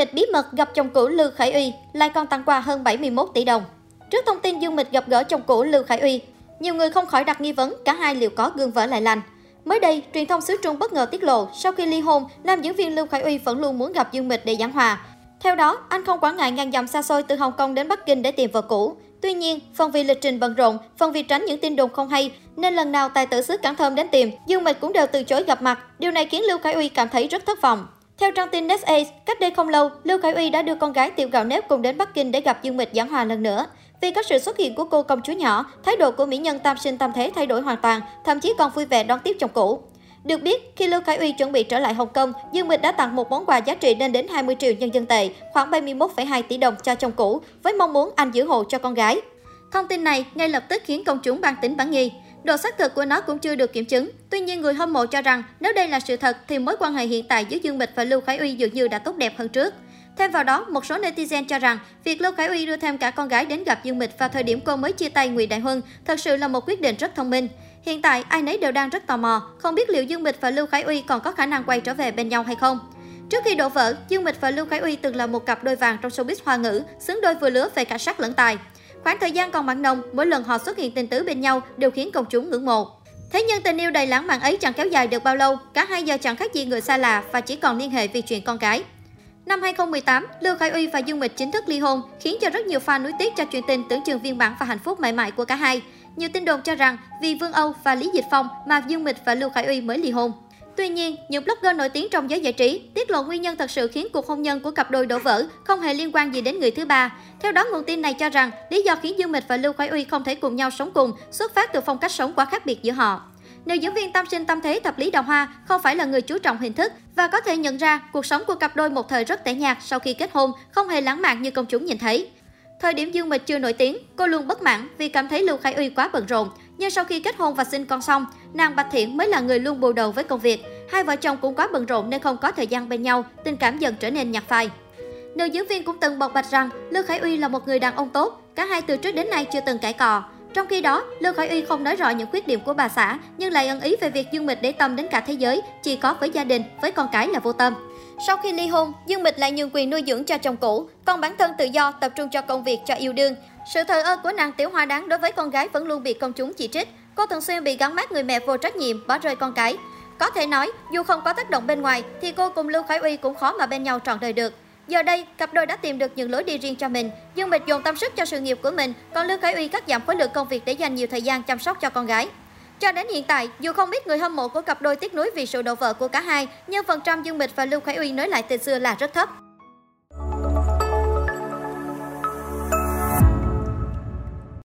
Mịch bí mật gặp chồng cũ Lưu Khải Uy, lại còn tặng quà hơn 71 tỷ đồng. Trước thông tin Dương Mịch gặp gỡ chồng cũ Lưu Khải Uy, nhiều người không khỏi đặt nghi vấn cả hai liệu có gương vỡ lại lành. Mới đây, truyền thông xứ Trung bất ngờ tiết lộ, sau khi ly hôn, nam diễn viên Lưu Khải Uy vẫn luôn muốn gặp Dương Mịch để giảng hòa. Theo đó, anh không quản ngại ngàn dặm xa xôi từ Hồng Kông đến Bắc Kinh để tìm vợ cũ. Tuy nhiên, phần vì lịch trình bận rộn, phần vì tránh những tin đồn không hay, nên lần nào tài tử xứ Cảng Thơm đến tìm, Dương Mịch cũng đều từ chối gặp mặt. Điều này khiến Lưu Khải Uy cảm thấy rất thất vọng. Theo trang tin NetAce, cách đây không lâu, Lưu Khải Uy đã đưa con gái Tiểu Gạo Nếp cùng đến Bắc Kinh để gặp Dương Mịch giảng hòa lần nữa. Vì có sự xuất hiện của cô công chúa nhỏ, thái độ của mỹ nhân tam sinh tam thế thay đổi hoàn toàn, thậm chí còn vui vẻ đón tiếp chồng cũ. Được biết, khi Lưu Khải Uy chuẩn bị trở lại Hồng Kông, Dương Mịch đã tặng một món quà giá trị lên đến 20 triệu nhân dân tệ, khoảng 71,2 tỷ đồng cho chồng cũ, với mong muốn anh giữ hộ cho con gái. Thông tin này ngay lập tức khiến công chúng ban tính bản nghi. Độ xác thực của nó cũng chưa được kiểm chứng. Tuy nhiên, người hâm mộ cho rằng nếu đây là sự thật thì mối quan hệ hiện tại giữa Dương Mịch và Lưu Khải Uy dường như đã tốt đẹp hơn trước. Thêm vào đó, một số netizen cho rằng việc Lưu Khải Uy đưa thêm cả con gái đến gặp Dương Mịch vào thời điểm cô mới chia tay Ngụy Đại Huân thật sự là một quyết định rất thông minh. Hiện tại, ai nấy đều đang rất tò mò, không biết liệu Dương Mịch và Lưu Khải Uy còn có khả năng quay trở về bên nhau hay không. Trước khi đổ vỡ, Dương Mịch và Lưu Khải Uy từng là một cặp đôi vàng trong showbiz hoa ngữ, xứng đôi vừa lứa về cả sắc lẫn tài. Khoảng thời gian còn mặn nồng, mỗi lần họ xuất hiện tình tứ bên nhau đều khiến công chúng ngưỡng mộ. Thế nhưng tình yêu đầy lãng mạn ấy chẳng kéo dài được bao lâu, cả hai giờ chẳng khác gì người xa lạ và chỉ còn liên hệ vì chuyện con cái. Năm 2018, Lưu Khải Uy và Dương Mịch chính thức ly hôn, khiến cho rất nhiều fan nuối tiếc cho chuyện tình tưởng chừng viên mãn và hạnh phúc mãi mãi của cả hai. Nhiều tin đồn cho rằng vì Vương Âu và Lý Dịch Phong mà Dương Mịch và Lưu Khải Uy mới ly hôn. Tuy nhiên, nhiều blogger nổi tiếng trong giới giải trí tiết lộ nguyên nhân thật sự khiến cuộc hôn nhân của cặp đôi đổ vỡ không hề liên quan gì đến người thứ ba. Theo đó, nguồn tin này cho rằng lý do khiến Dương Mịch và Lưu Khải Uy không thể cùng nhau sống cùng xuất phát từ phong cách sống quá khác biệt giữa họ. Nữ diễn viên tâm sinh tâm thế thập lý đào hoa không phải là người chú trọng hình thức và có thể nhận ra cuộc sống của cặp đôi một thời rất tẻ nhạt sau khi kết hôn, không hề lãng mạn như công chúng nhìn thấy. Thời điểm Dương Mịch chưa nổi tiếng, cô luôn bất mãn vì cảm thấy Lưu Khải Uy quá bận rộn. Nhưng sau khi kết hôn và sinh con xong, nàng Bạch Thiện mới là người luôn bù đầu với công việc. Hai vợ chồng cũng quá bận rộn nên không có thời gian bên nhau, tình cảm dần trở nên nhạt phai. Nữ diễn viên cũng từng bộc bạch rằng Lưu Khải Uy là một người đàn ông tốt, cả hai từ trước đến nay chưa từng cãi cọ. Trong khi đó, Lưu Khải Uy không nói rõ những khuyết điểm của bà xã, nhưng lại ân ý về việc Dương Mịch để tâm đến cả thế giới, chỉ có với gia đình, với con cái là vô tâm. Sau khi ly hôn, Dương Mịch lại nhường quyền nuôi dưỡng cho chồng cũ, còn bản thân tự do tập trung cho công việc cho yêu đương. Sự thờ ơ của nàng Tiểu Hoa Đáng đối với con gái vẫn luôn bị công chúng chỉ trích. Cô thường xuyên bị gắn mát người mẹ vô trách nhiệm, bỏ rơi con cái. Có thể nói, dù không có tác động bên ngoài, thì cô cùng Lưu Khải Uy cũng khó mà bên nhau trọn đời được. Giờ đây, cặp đôi đã tìm được những lối đi riêng cho mình. Dương Mịch dồn tâm sức cho sự nghiệp của mình, còn Lưu Khải Uy cắt giảm khối lượng công việc để dành nhiều thời gian chăm sóc cho con gái. Cho đến hiện tại, dù không biết người hâm mộ của cặp đôi tiếc nuối vì sự đổ vỡ của cả hai, nhưng phần trăm Dương Mịch và Lưu Khải Uy nối lại từ xưa là rất thấp.